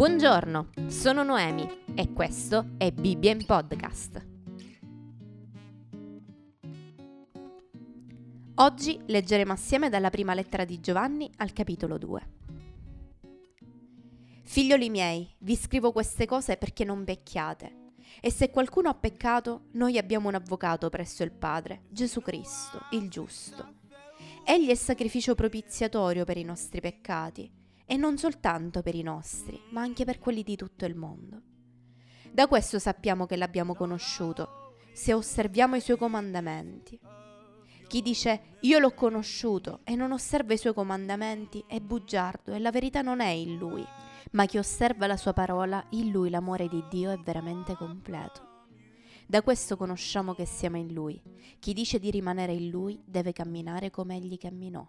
Buongiorno, sono Noemi e questo è Bibbia in Podcast. Oggi leggeremo assieme dalla prima lettera di Giovanni al capitolo 2. Figlioli miei, vi scrivo queste cose perché non pecchiate. E se qualcuno ha peccato, noi abbiamo un avvocato presso il Padre, Gesù Cristo, il giusto. Egli è sacrificio propiziatorio per i nostri peccati e non soltanto per i nostri, ma anche per quelli di tutto il mondo. Da questo sappiamo che l'abbiamo conosciuto, se osserviamo i suoi comandamenti. Chi dice io l'ho conosciuto e non osserva i suoi comandamenti è bugiardo e la verità non è in lui, ma chi osserva la sua parola, in lui l'amore di Dio è veramente completo. Da questo conosciamo che siamo in lui. Chi dice di rimanere in lui deve camminare come egli camminò.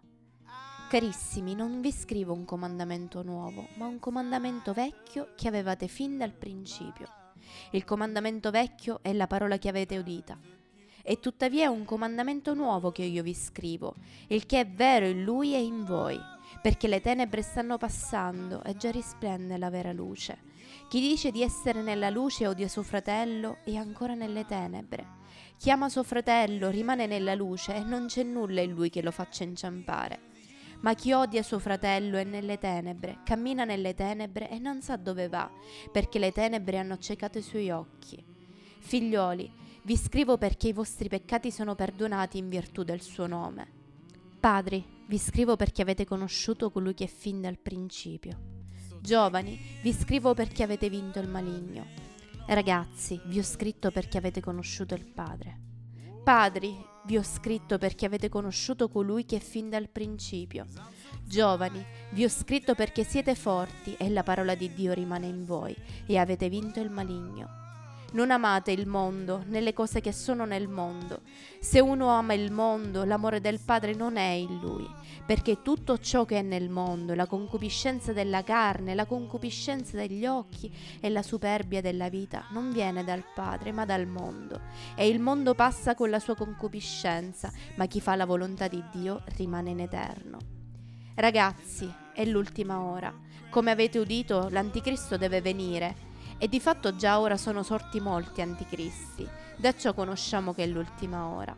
Carissimi, non vi scrivo un comandamento nuovo, ma un comandamento vecchio che avevate fin dal principio. Il comandamento vecchio è la parola che avete udita. E tuttavia è un comandamento nuovo che io vi scrivo, il che è vero in lui e in voi, perché le tenebre stanno passando e già risplende la vera luce. Chi dice di essere nella luce odia suo fratello è ancora nelle tenebre. Chi ama suo fratello rimane nella luce e non c'è nulla in lui che lo faccia inciampare. Ma chi odia suo fratello è nelle tenebre, cammina nelle tenebre e non sa dove va, perché le tenebre hanno accecato i suoi occhi. Figlioli, vi scrivo perché i vostri peccati sono perdonati in virtù del suo nome. Padri, vi scrivo perché avete conosciuto colui che è fin dal principio. Giovani, vi scrivo perché avete vinto il maligno. Ragazzi, vi ho scritto perché avete conosciuto il Padre. Padri, vi ho scritto perché avete conosciuto colui che è fin dal principio. Giovani, vi ho scritto perché siete forti e la parola di Dio rimane in voi e avete vinto il maligno. Non amate il mondo né le cose che sono nel mondo. Se uno ama il mondo, l'amore del Padre non è in lui, perché tutto ciò che è nel mondo, la concupiscenza della carne, la concupiscenza degli occhi e la superbia della vita, non viene dal Padre, ma dal mondo. E il mondo passa con la sua concupiscenza, ma chi fa la volontà di Dio rimane in eterno. Ragazzi, è l'ultima ora. Come avete udito, l'anticristo deve venire e di fatto già ora sono sorti molti anticristi, da ciò conosciamo che è l'ultima ora.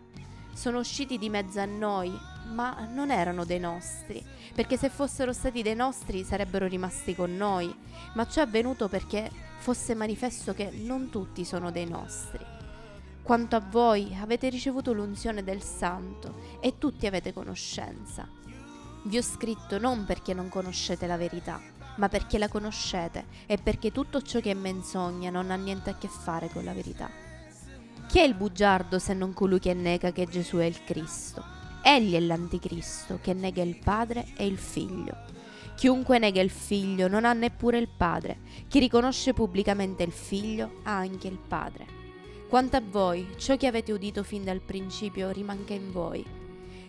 Sono usciti di mezzo a noi, ma non erano dei nostri, perché se fossero stati dei nostri sarebbero rimasti con noi, ma ciò è avvenuto perché fosse manifesto che non tutti sono dei nostri. Quanto a voi avete ricevuto l'unzione del Santo e tutti avete conoscenza. Vi ho scritto non perché non conoscete la verità, ma perché la conoscete e perché tutto ciò che è menzogna non ha niente a che fare con la verità. Chi è il bugiardo se non colui che nega che Gesù è il Cristo? Egli è l'anticristo che nega il Padre e il Figlio. Chiunque nega il Figlio non ha neppure il Padre. Chi riconosce pubblicamente il Figlio ha anche il Padre. Quanto a voi, ciò che avete udito fin dal principio rimanga in voi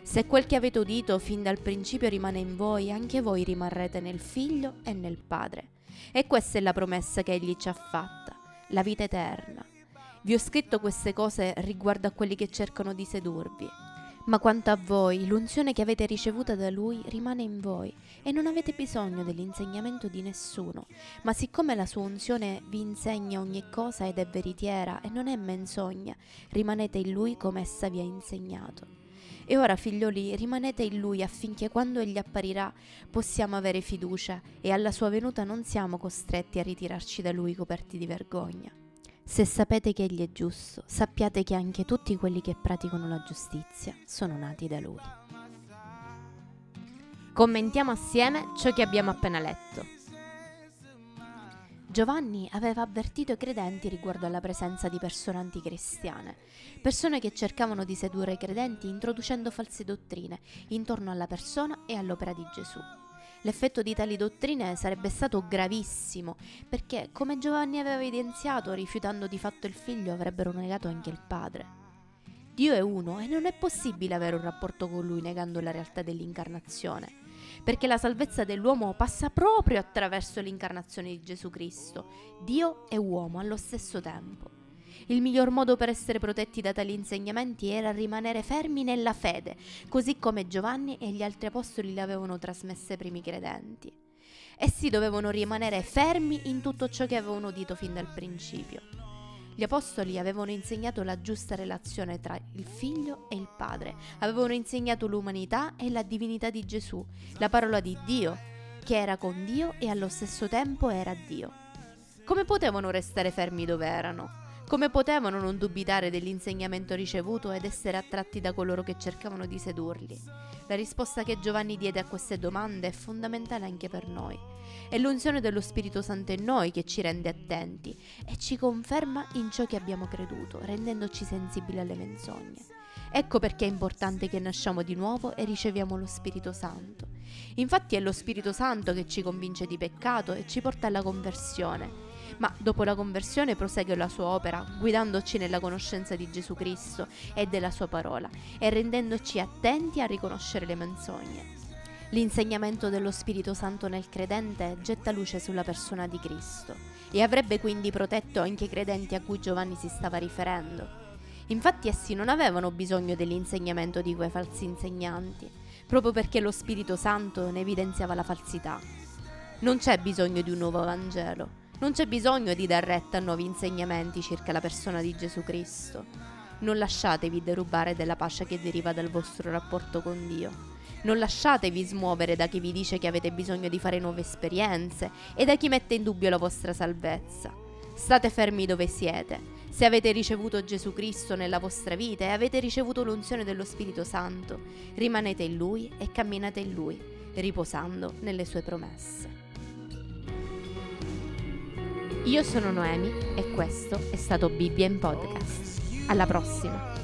se quel che avete udito fin dal principio rimane in voi, anche voi rimarrete nel Figlio e nel Padre. E questa è la promessa che Egli ci ha fatta, la vita eterna. Vi ho scritto queste cose riguardo a quelli che cercano di sedurvi. Ma quanto a voi, l'unzione che avete ricevuta da Lui rimane in voi e non avete bisogno dell'insegnamento di nessuno. Ma siccome la sua unzione vi insegna ogni cosa ed è veritiera e non è menzogna, rimanete in Lui come essa vi ha insegnato. E ora, figlioli, rimanete in Lui affinché quando Egli apparirà possiamo avere fiducia e alla sua venuta non siamo costretti a ritirarci da Lui coperti di vergogna. Se sapete che Egli è giusto, sappiate che anche tutti quelli che praticano la giustizia sono nati da Lui. Commentiamo assieme ciò che abbiamo appena letto. Giovanni aveva avvertito i credenti riguardo alla presenza di persone anticristiane, persone che cercavano di sedurre i credenti introducendo false dottrine intorno alla persona e all'opera di Gesù. L'effetto di tali dottrine sarebbe stato gravissimo, perché, come Giovanni aveva evidenziato, rifiutando di fatto il figlio, avrebbero negato anche il padre. Dio è uno e non è possibile avere un rapporto con lui negando la realtà dell'incarnazione perché la salvezza dell'uomo passa proprio attraverso l'incarnazione di Gesù Cristo, Dio e uomo allo stesso tempo. Il miglior modo per essere protetti da tali insegnamenti era rimanere fermi nella fede, così come Giovanni e gli altri apostoli le avevano trasmesse ai primi credenti. Essi dovevano rimanere fermi in tutto ciò che avevano udito fin dal principio. Gli apostoli avevano insegnato la giusta relazione tra il figlio e il padre, avevano insegnato l'umanità e la divinità di Gesù, la parola di Dio, che era con Dio e allo stesso tempo era Dio. Come potevano restare fermi dove erano? Come potevano non dubitare dell'insegnamento ricevuto ed essere attratti da coloro che cercavano di sedurli? La risposta che Giovanni diede a queste domande è fondamentale anche per noi. È l'unzione dello Spirito Santo in noi che ci rende attenti e ci conferma in ciò che abbiamo creduto, rendendoci sensibili alle menzogne. Ecco perché è importante che nasciamo di nuovo e riceviamo lo Spirito Santo. Infatti è lo Spirito Santo che ci convince di peccato e ci porta alla conversione ma dopo la conversione prosegue la sua opera, guidandoci nella conoscenza di Gesù Cristo e della sua parola e rendendoci attenti a riconoscere le menzogne. L'insegnamento dello Spirito Santo nel credente getta luce sulla persona di Cristo e avrebbe quindi protetto anche i credenti a cui Giovanni si stava riferendo. Infatti essi non avevano bisogno dell'insegnamento di quei falsi insegnanti, proprio perché lo Spirito Santo ne evidenziava la falsità. Non c'è bisogno di un nuovo Vangelo, non c'è bisogno di dar retta a nuovi insegnamenti circa la persona di Gesù Cristo. Non lasciatevi derubare della pace che deriva dal vostro rapporto con Dio. Non lasciatevi smuovere da chi vi dice che avete bisogno di fare nuove esperienze e da chi mette in dubbio la vostra salvezza. State fermi dove siete. Se avete ricevuto Gesù Cristo nella vostra vita e avete ricevuto l'unzione dello Spirito Santo, rimanete in Lui e camminate in Lui, riposando nelle sue promesse. Io sono Noemi e questo è stato Bibbia in Podcast. Alla prossima!